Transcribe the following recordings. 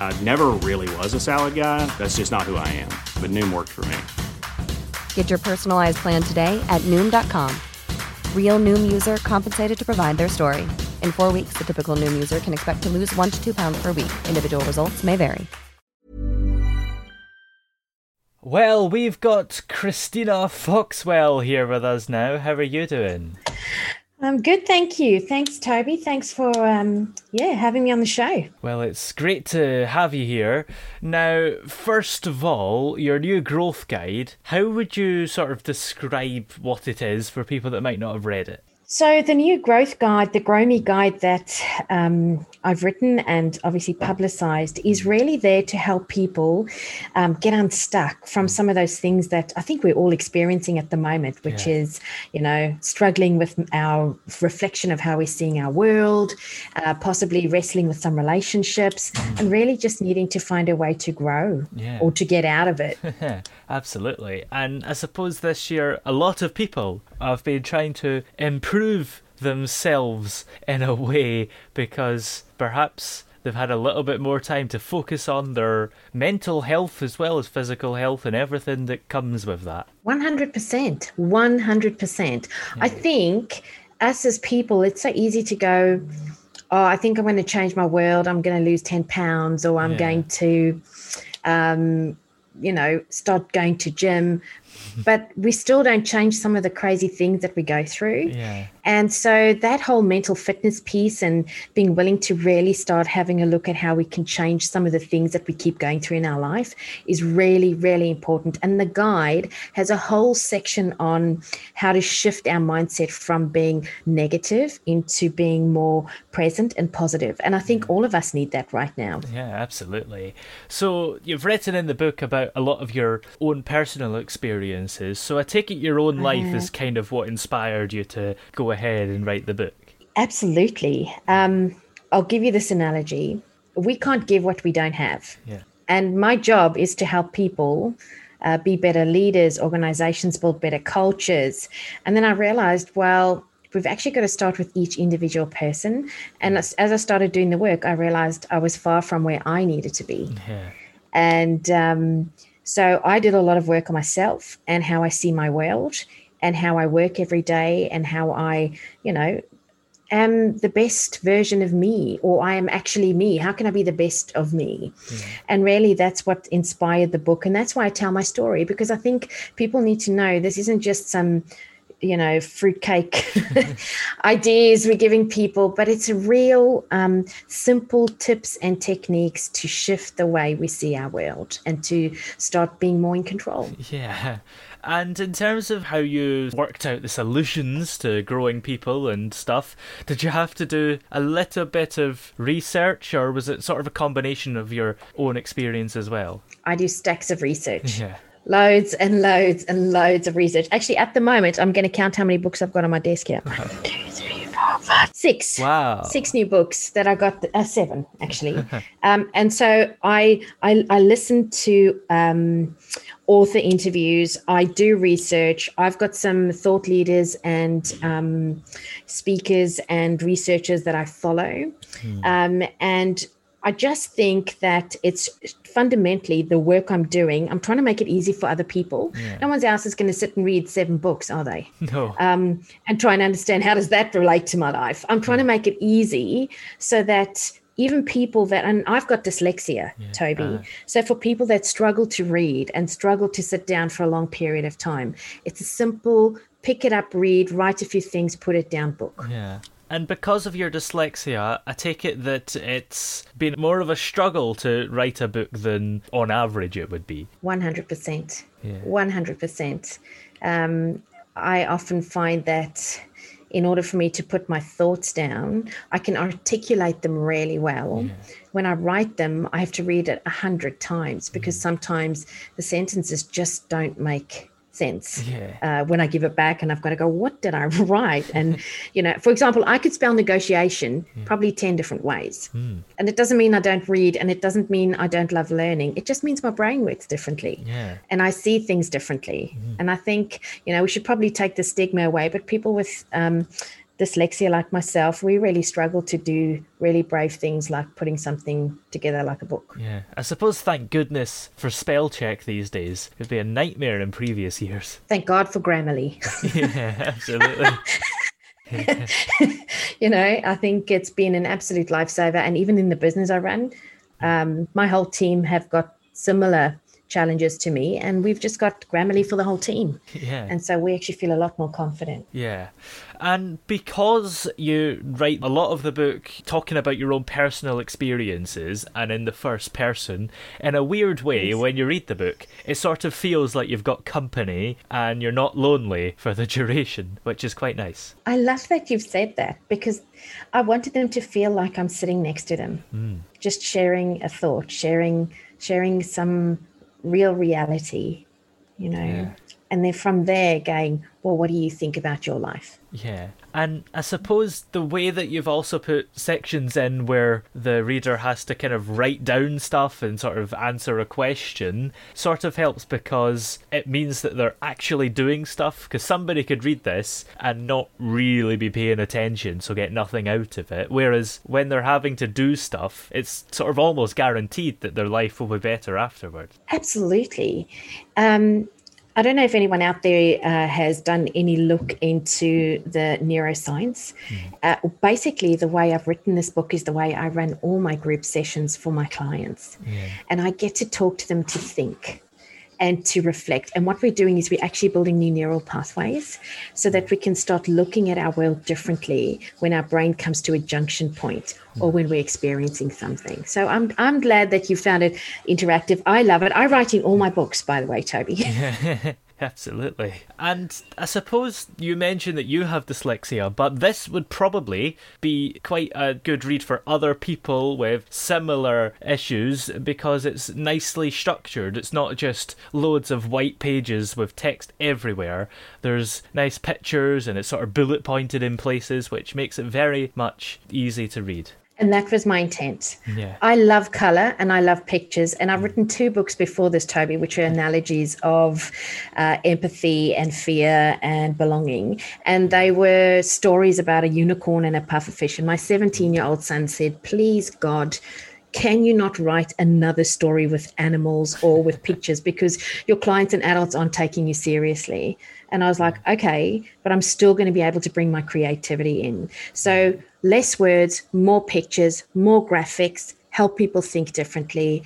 I never really was a salad guy. That's just not who I am. But Noom worked for me. Get your personalized plan today at Noom.com. Real Noom user compensated to provide their story. In four weeks, the typical Noom user can expect to lose one to two pounds per week. Individual results may vary. Well, we've got Christina Foxwell here with us now. How are you doing? I'm good, thank you. Thanks, Toby. Thanks for um, yeah having me on the show. Well, it's great to have you here. Now, first of all, your new growth guide. How would you sort of describe what it is for people that might not have read it? So, the new growth guide, the Grow Me guide that um, I've written and obviously publicized, is really there to help people um, get unstuck from some of those things that I think we're all experiencing at the moment, which Yeah. is, you know, struggling with our reflection of how we're seeing our world, uh, possibly wrestling with some relationships, and really just needing to find a way to grow Yeah. or to get out of it. Absolutely. And I suppose this year, a lot of people have been trying to improve themselves in a way because perhaps they've had a little bit more time to focus on their mental health as well as physical health and everything that comes with that. 100%. 100%. I think us as people, it's so easy to go, oh, I think I'm going to change my world. I'm going to lose 10 pounds or I'm Yeah. going to, um, you know, start going to gym. But we still don't change some of the crazy things that we go through. Yeah. And so that whole mental fitness piece and being willing to really start having a look at how we can change some of the things that we keep going through in our life is really, really important. And the guide has a whole section on how to shift our mindset from being negative into being more present and positive. And I think all of us need that right now. Yeah, absolutely. So you've written in the book about a lot of your own personal experiences. So I take it your own life is kind of what inspired you to go ahead and write the book. Absolutely. Um, I'll give you this analogy. We can't give what we don't have. Yeah. And my job is to help people uh, be better leaders, organizations build better cultures. And then I realized, well, we've actually got to start with each individual person. And as, as I started doing the work, I realized I was far from where I needed to be. Yeah. And um, so I did a lot of work on myself and how I see my world and how I work every day and how I, you know, am the best version of me or I am actually me. How can I be the best of me? Hmm. And really, that's what inspired the book. And that's why I tell my story because I think people need to know this isn't just some you know fruitcake ideas we're giving people but it's real um, simple tips and techniques to shift the way we see our world and to start being more in control Yeah. And in terms of how you worked out the solutions to growing people and stuff, did you have to do a little bit of research or was it sort of a combination of your own experience as well? i do stacks of research Yeah. Loads and loads and loads of research actually at the moment i'm going to count how many books i've got on my desk here One, two, three, four, five, six Wow. six new books that I got uh, seven actually, um, and so I I, I listen to um, author interviews. I do research. I've got some thought leaders and um, speakers and researchers that I follow, um, and I just think that it's fundamentally the work I'm doing. I'm trying to make it easy for other people. No one else is going to sit and read seven books, are they? No. um, and try and understand how does that relate to my life. I'm trying to make it easy so that even people that, and I've got dyslexia, Toby. uh. so for people that struggle to read and struggle to sit down for a long period of time, it's a simple pick it up, read, write a few things, put it down book. Yeah. And because of your dyslexia, I take it that it's been more of a struggle to write a book than on average it would be. 100%. Yeah. 100%. Um, I often find that in order for me to put my thoughts down, I can articulate them really well. When I write them, I have to read it a hundred times because Mm. sometimes the sentences just don't make sense Yeah. uh, when I give it back and I've got to go, what did I write? And, you know, for example, I could spell negotiation probably 10 different ways. Hmm. And it doesn't mean I don't read and it doesn't mean I don't love learning. It just means my brain works differently. Yeah. And I see things differently. And I think, you know, we should probably take the stigma away, but people with, um, dyslexia like myself we really struggle to do really brave things like putting something together like a book Yeah. I suppose thank goodness for spell check these days. It'd be a nightmare in previous years. thank god for grammarly yeah, absolutely. you know, I think it's been an absolute lifesaver. And even in the business I run, um, my whole team have got similar challenges to me, and we've just got Grammarly for the whole team. Yeah. And so we actually feel a lot more confident. Yeah. And because you write a lot of the book talking about your own personal experiences and in the first person, in a weird way, when you read the book, it sort of feels like you've got company and you're not lonely for the duration, which is quite nice. I love that you've said that because I wanted them to feel like I'm sitting next to them, hmm. just sharing a thought, sharing sharing some real reality, you know. Yeah. And then from there going, well, what do you think about your life? Yeah. And I suppose the way that you've also put sections in where the reader has to kind of write down stuff and sort of answer a question sort of helps because it means that they're actually doing stuff. Because somebody could read this and not really be paying attention, so get nothing out of it. Whereas when they're having to do stuff, it's sort of almost guaranteed that their life will be better afterwards. Absolutely. Um, I don't know if anyone out there uh, has done any look into the neuroscience. Uh, basically, the way I've written this book is the way I run all my group sessions for my clients. And I get to talk to them to think and to reflect. And what we're doing is we're actually building new neural pathways so that we can start looking at our world differently when our brain comes to a junction point or when we're experiencing something. So I'm I'm glad that you found it interactive. I love it. I write in all my books, by the way, Toby. Absolutely. And I suppose you mentioned that you have dyslexia, but this would probably be quite a good read for other people with similar issues because it's nicely structured. It's not just loads of white pages with text everywhere. There's nice pictures and it's sort of bullet pointed in places, which makes it very much easy to read. And that was my intent. Yeah. I love color and I love pictures. And I've written two books before this, Toby, which are analogies of uh, empathy and fear and belonging. And they were stories about a unicorn and a pufferfish. And my 17 year old son said, Please, God, can you not write another story with animals or with pictures because your clients and adults aren't taking you seriously? And I was like, okay, but I'm still going to be able to bring my creativity in. So less words, more pictures, more graphics, help people think differently.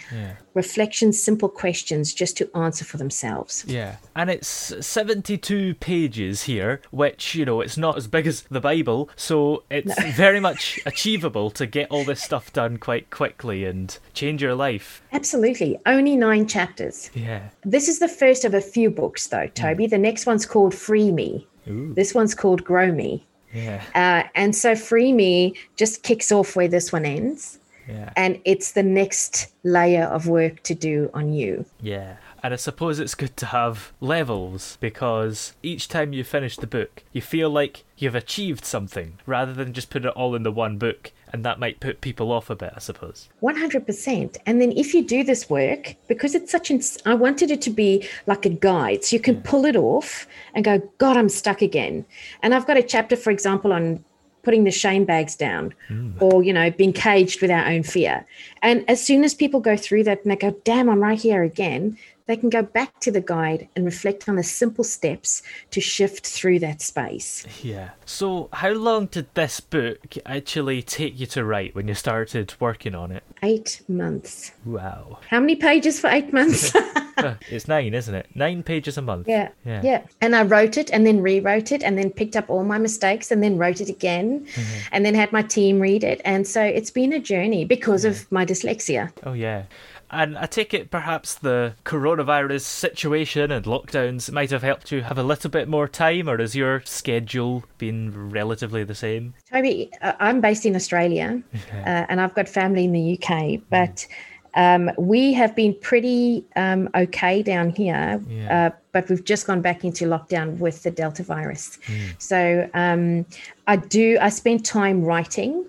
Reflections, simple questions just to answer for themselves. Yeah. And it's 72 pages here, which, you know, it's not as big as the Bible, so it's very much achievable to get all this stuff done quite quickly and change your life. Absolutely. Only nine chapters. Yeah. This is the first of a few books, though, Toby. The next one's called Free Me. This one's called Grow Me. Yeah. Uh, and so Free Me just kicks off where this one ends. Yeah. And it's the next layer of work to do on you. Yeah. And I suppose it's good to have levels because each time you finish the book, you feel like you've achieved something rather than just put it all in the one book. And that might put people off a bit, I suppose. 100%. And then if you do this work, because it's such an, I wanted it to be like a guide. So you can pull it off and go, God, I'm stuck again. And I've got a chapter, for example, on putting the shame bags down mm. or, you know, being caged with our own fear. And as soon as people go through that and they go, damn, I'm right here again, they can go back to the guide and reflect on the simple steps to shift through that space. Yeah. So, how long did this book actually take you to write when you started working on it? Eight months. Wow. How many pages for eight months? it's nine, isn't it? Nine pages a month. Yeah, Yeah. yeah. And I wrote it and then rewrote it and then picked up all my mistakes and then wrote it again Mm-hmm. and then had my team read it. And so it's been a journey because of my dyslexia. Oh, yeah. And I take it perhaps the coronavirus situation and lockdowns might have helped you have a little bit more time, or has your schedule been relatively the same? Toby, uh, I'm based in Australia uh, and I've got family in the UK, but um, we have been pretty um, okay down here, Yeah. uh, but we've just gone back into lockdown with the Delta virus. So um, I do, I spent time writing.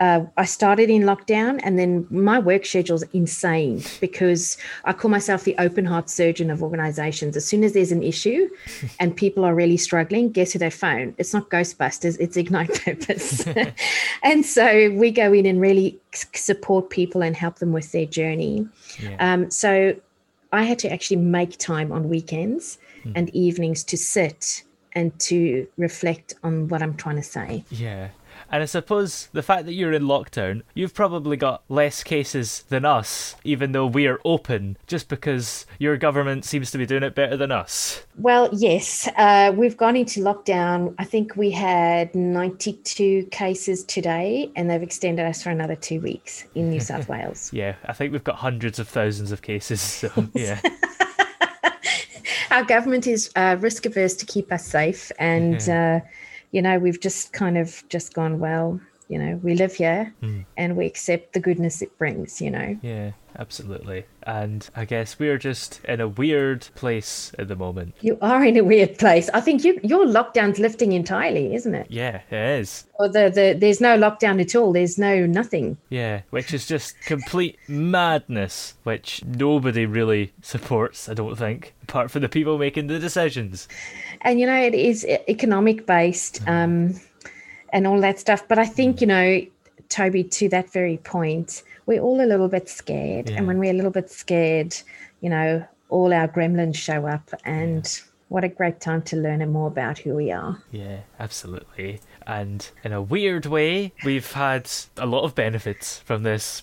Uh, I started in lockdown and then my work schedule's insane because I call myself the open heart surgeon of organizations. As soon as there's an issue and people are really struggling, guess who they phone? It's not Ghostbusters, it's Ignite Purpose. and so we go in and really support people and help them with their journey. Yeah. Um, so I had to actually make time on weekends and evenings to sit and to reflect on what I'm trying to say. Yeah. And I suppose the fact that you're in lockdown, you've probably got less cases than us, even though we are open, just because your government seems to be doing it better than us. Well, yes, uh, we've gone into lockdown. I think we had 92 cases today, and they've extended us for another two weeks in New South Wales. Yeah, I think we've got hundreds of thousands of cases, so yeah. Our government is uh, risk averse to keep us safe, and uh, you know we've just kind of just gone well. You know, we live here, hmm. and we accept the goodness it brings. You know. Yeah, absolutely. And I guess we're just in a weird place at the moment. You are in a weird place. I think you, your lockdown's lifting entirely, isn't it? Yeah, it is. Or the, the there's no lockdown at all. There's no nothing. Yeah, which is just complete madness, which nobody really supports, I don't think, apart from the people making the decisions. And you know, it is economic based, um, and all that stuff. But I think you know, Toby, to that very point, we're all a little bit scared, Yeah. and when we're a little bit scared, you know, all our gremlins show up, and what a great time to learn more about who we are. Yeah, absolutely. And in a weird way, we've had a lot of benefits from this.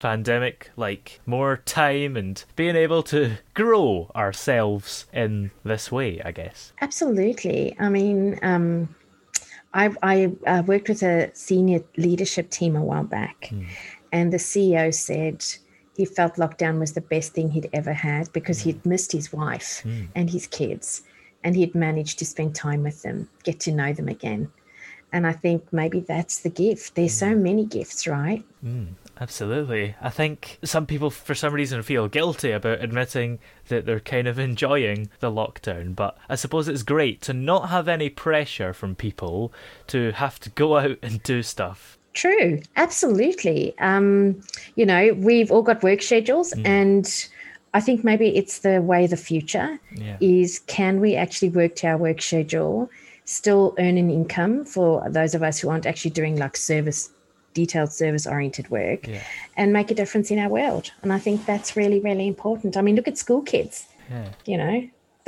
Pandemic, like more time and being able to grow ourselves in this way, I guess. Absolutely. I mean, um, I, I uh, worked with a senior leadership team a while back, hmm. and the CEO said he felt lockdown was the best thing he'd ever had because he'd hmm. missed his wife hmm. and his kids, and he'd managed to spend time with them, get to know them again. And I think maybe that's the gift. There's so many gifts, right? Absolutely. I think some people, for some reason, feel guilty about admitting that they're kind of enjoying the lockdown, but I suppose it's great to not have any pressure from people to have to go out and do stuff. True, absolutely. Um, you know, we've all got work schedules, and I think maybe it's the way the future Yeah. is can we actually work to our work schedule, still earn an income for those of us who aren't actually doing like service, detailed service oriented work, Yeah. and make a difference in our world. And I think that's really, really important. I mean, look at school kids. Yeah. You know,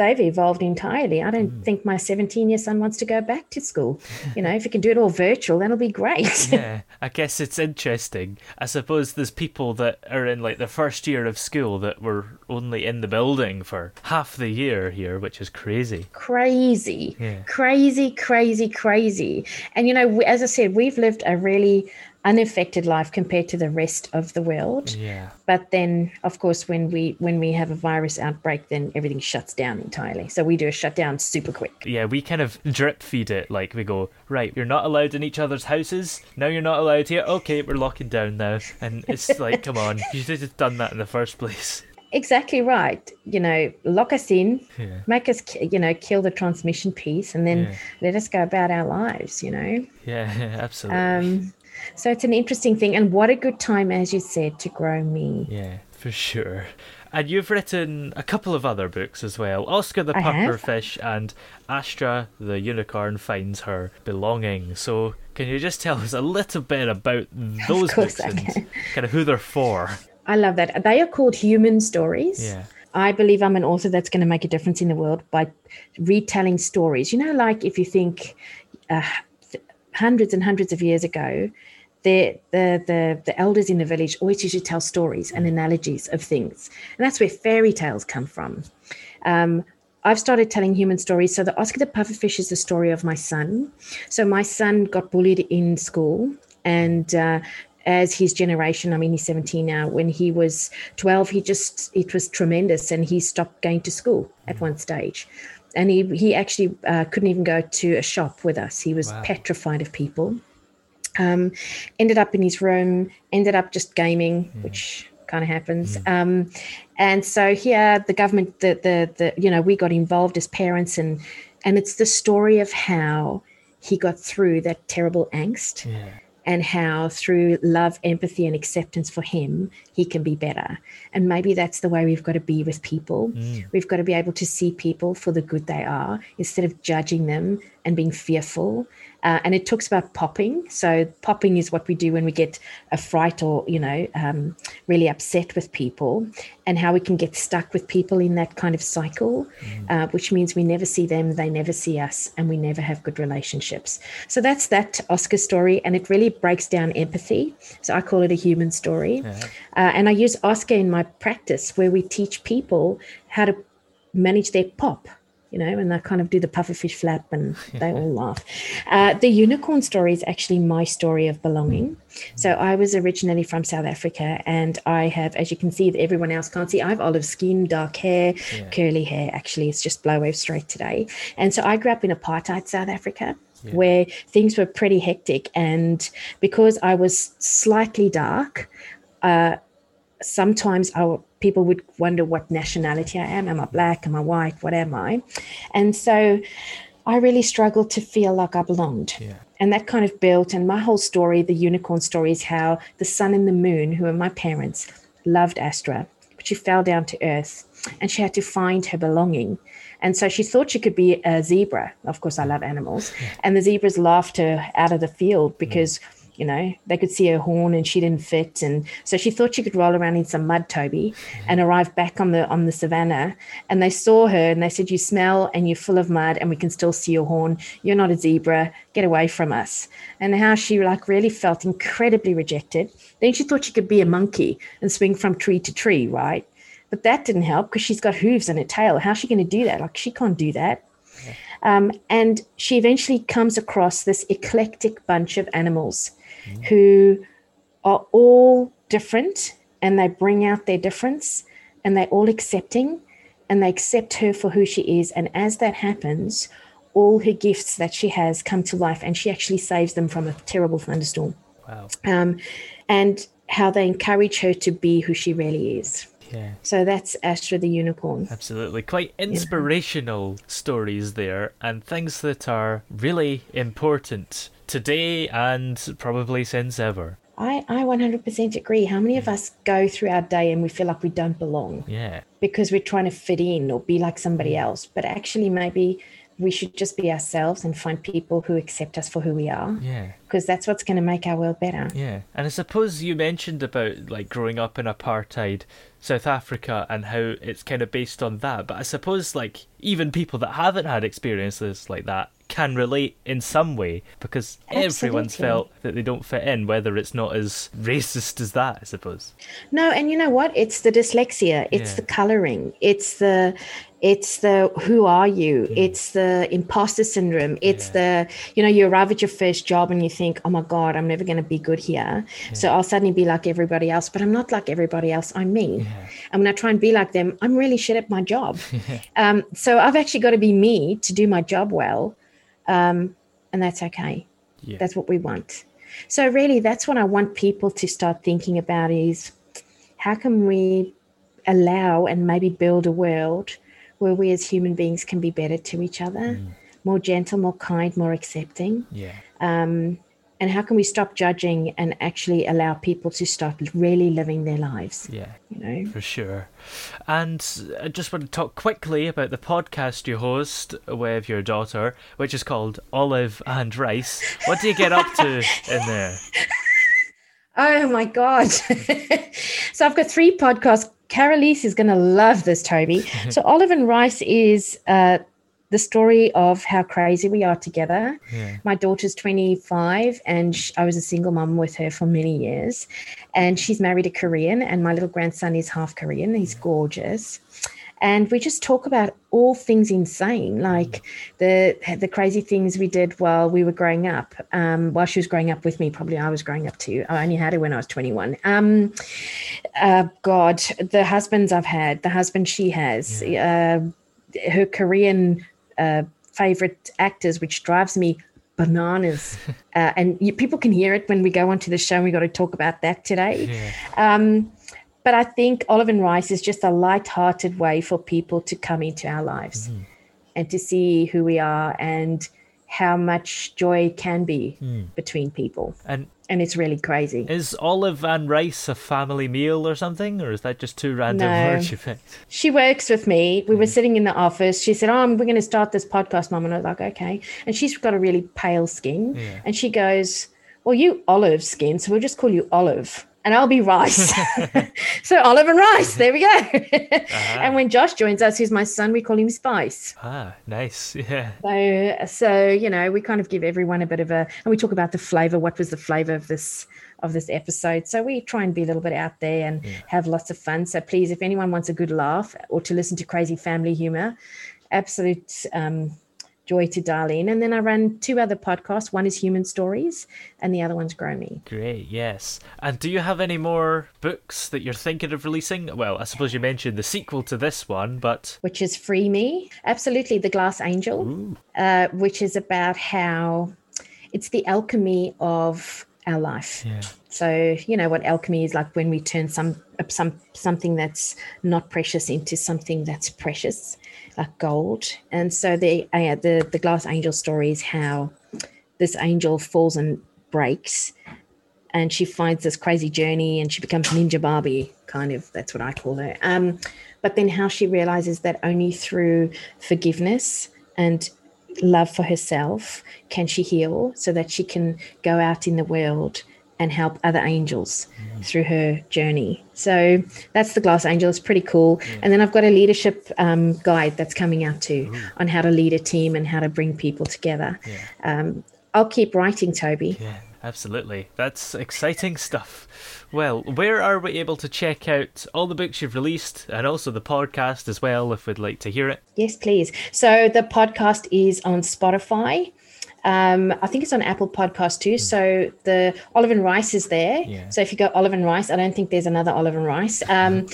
they've evolved entirely. I don't mm. think my 17 year son wants to go back to school. You know, if he can do it all virtual, that'll be great. yeah, I guess it's interesting. I suppose there's people that are in like the first year of school that were only in the building for half the year here, which is crazy. crazy, Yeah. crazy, crazy, crazy. And, you know, as I said, we've lived a really unaffected life compared to the rest of the world. Yeah. But then, of course, when we when we have a virus outbreak, then everything shuts down entirely. So we do a shutdown super quick. Yeah, we kind of drip feed it. Like we go, right, you're not allowed in each other's houses. Now you're not allowed here. Okay, we're locking down now. And it's like, come on, you should have done that in the first place. Exactly right. You know, lock us in, Yeah. make us, you know, kill the transmission piece, and then Yeah. let us go about our lives. You know. Yeah, absolutely. Um, so it's an interesting thing, and what a good time, as you said, to grow me. Yeah, for sure. And you've written a couple of other books as well Oscar the Pufferfish and Astra the Unicorn Finds Her Belonging. So, can you just tell us a little bit about those books and kind of who they're for? I love that. They are called human stories. Yeah. I believe I'm an author that's going to make a difference in the world by retelling stories. You know, like if you think uh, th- hundreds and hundreds of years ago, the, the the the elders in the village always used to tell stories and analogies of things, and that's where fairy tales come from. Um, I've started telling human stories. So the Oscar the Pufferfish is the story of my son. So my son got bullied in school, and uh, as his generation, I mean, he's 17 now. When he was 12, he just it was tremendous, and he stopped going to school at one stage. And he he actually uh, couldn't even go to a shop with us. He was petrified of people um, ended up in his room, ended up just gaming, which kind of happens. Um, and so here, the government, the, the the you know, we got involved as parents, and and it's the story of how he got through that terrible angst. And how through love, empathy, and acceptance for him, he can be better. And maybe that's the way we've got to be with people. We've got to be able to see people for the good they are instead of judging them and being fearful. Uh, and it talks about popping. So popping is what we do when we get a fright or you know um, really upset with people, and how we can get stuck with people in that kind of cycle, uh, which means we never see them, they never see us, and we never have good relationships. So that's that Oscar story, and it really breaks down empathy. So I call it a human story, uh, and I use Oscar in my practice where we teach people how to manage their pop you know, and they kind of do the pufferfish flap and they all laugh. Uh, the unicorn story is actually my story of belonging. So I was originally from South Africa and I have, as you can see, that everyone else can't see, I have olive skin, dark hair, curly hair. Actually, it's just blow wave straight today. And so I grew up in apartheid South Africa. Where things were pretty hectic, and because I was slightly dark, sometimes our people would wonder what nationality I am. Am I black? Am I white? What am I? And so I really struggled to feel like I belonged. And that kind of built, and my whole story, the unicorn story, is how the sun and the moon, who are my parents, loved Astra, but she fell down to earth and she had to find her belonging. And so she thought she could be a zebra. Of course, I love animals. And the zebras laughed her out of the field because mm. You know, they could see her horn and she didn't fit. And so she thought she could roll around in some mud, Toby, and arrive back on the on the savannah. And they saw her and they said, You smell and you're full of mud and we can still see your horn. You're not a zebra. Get away from us. And how she like really felt incredibly rejected. Then she thought she could be a monkey and swing from tree to tree, right? But that didn't help because she's got hooves and a tail. How's she going to do that? Like she can't do that. Um, and she eventually comes across this eclectic bunch of animals who are all different and they bring out their difference and they're all accepting and they accept her for who she is. And as that happens, all her gifts that she has come to life and she actually saves them from a terrible thunderstorm. Wow. Um, and how they encourage her to be who she really is. Yeah. So that's Astra the unicorn. Absolutely. Quite inspirational stories there, and things that are really important today and probably since ever. I, I 100% agree. How many of us go through our day and we feel like we don't belong Yeah. because we're trying to fit in or be like somebody else? But actually, maybe we should just be ourselves and find people who accept us for who we are Yeah. because that's what's going to make our world better. Yeah, and I suppose you mentioned about like growing up in apartheid South Africa and how it's kind of based on that. But I suppose like even people that haven't had experiences like that can relate in some way because everyone's felt that they don't fit in, whether it's not as racist as that. I suppose. No, and you know what? It's the dyslexia. It's Yeah. the coloring. It's the it's the who are you? It's the imposter syndrome. It's the you know you arrive at your first job and you think, oh my god, I'm never going to be good here. So I'll suddenly be like everybody else, but I'm not like everybody else. I'm me. And when I try and be like them, I'm really shit at my job. um, so I've actually got to be me to do my job well, um, and that's okay. Yeah. That's what we want. So really, that's what I want people to start thinking about: is how can we allow and maybe build a world where we as human beings can be better to each other, more gentle, more kind, more accepting? Yeah. Um, and how can we stop judging and actually allow people to start really living their lives? Yeah. You know, For sure. And I just want to talk quickly about the podcast you host with your daughter, which is called Olive and Rice. What do you get up to in there? Oh my God. so I've got three podcasts. Carolise is going to love this, Toby. so Olive and Rice is uh, the story of how crazy we are together. Yeah. My daughter's 25 and sh- I was a single mom with her for many years. And she's married a Korean and my little grandson is half Korean. He's gorgeous. And we just talk about all things insane, like the the crazy things we did while we were growing up. Um, while she was growing up with me, probably I was growing up too. I only had her when I was 21. Um, uh, God, the husbands I've had, the husband she has, uh, her Korean uh, favorite actors, which drives me bananas. uh, and you, people can hear it when we go onto the show. and We got to talk about that today. Um, but I think Olive and Rice is just a light-hearted way for people to come into our lives and to see who we are and how much joy can be hmm. between people. And And it's really crazy. is Olive and Rice a family meal or something, or is that just too random No. words you picked? she works with me. We were hmm. sitting in the office. She said, "Oh, we're going to start this podcast, Mum." And I was like, "Okay." And she's got a really pale skin, Yeah. and she goes, "Well, you olive skin, so we'll just call you Olive." And I'll be rice. so olive and rice. There we go. And when Josh joins us, who's my son, we call him Spice. Ah, nice. Yeah. So, so you know, we kind of give everyone a bit of a, and we talk about the flavor. What was the flavor of this of this episode? So we try and be a little bit out there and have lots of fun. So please, if anyone wants a good laugh or to listen to crazy family humor, absolute um, joy to Darlene. And then I run two other podcasts. One is Human Stories, and the other one's Grow Me. Great, yes. And do you have any more books that you're thinking of releasing? Well, I suppose you mentioned the sequel to this one, but which is Free Me. Absolutely, The Glass Angel, uh, which is about how it's the alchemy of our life. yeah, So you know what alchemy is like when we turn some some something that's not precious into something that's precious, like gold. And so the uh, the the glass angel story is how this angel falls and breaks, and she finds this crazy journey, and she becomes Ninja Barbie, kind of. That's what I call her. Um, but then how she realizes that only through forgiveness and love for herself can she heal so that she can go out in the world and help other angels through her journey. So that's the Glass Angel. It's pretty cool. And then I've got a leadership um, guide that's coming out too on how to lead a team and how to bring people together. Um, I'll keep writing, Toby. yeah, absolutely. That's exciting stuff. Well, where are we able to check out all the books you've released and also the podcast as well if we'd like to hear it? Yes, please. So the podcast is on Spotify. Um, I think it's on Apple Podcast too. So the Olive and Rice is there. Yeah. So if you go Olive and Rice, I don't think there's another Olive and Rice. Um,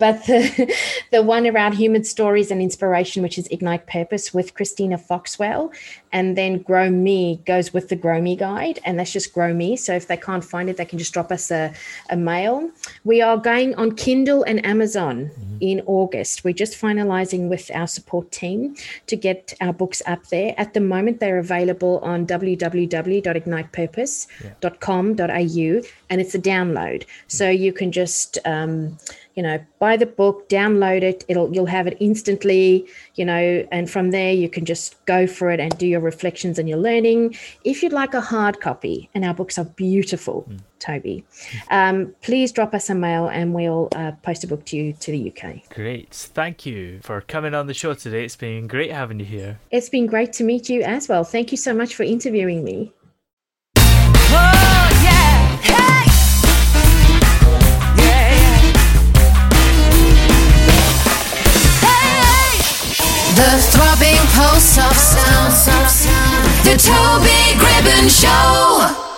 but the, the one around human stories and inspiration, which is Ignite Purpose with Christina Foxwell, and then Grow Me goes with the Grow Me guide, and that's just Grow Me. So if they can't find it, they can just drop us a, a mail. We are going on Kindle and Amazon mm-hmm. in August. We're just finalizing with our support team to get our books up there. At the moment, they're available on www.ignitepurpose.com.au and it's a download. So you can just, um, you know, buy the book, download it. It'll you'll have it instantly, you know, and from there you can just go for it and do your reflections and your learning. If you'd like a hard copy, and our books are beautiful, mm. Toby, um, please drop us a mail and we'll uh, post a book to you to the UK. Great, thank you for coming on the show today. It's been great having you here. It's been great to meet you as well. Thank you so much for interviewing me. Pulse of sound. The Toby Gribbon Show.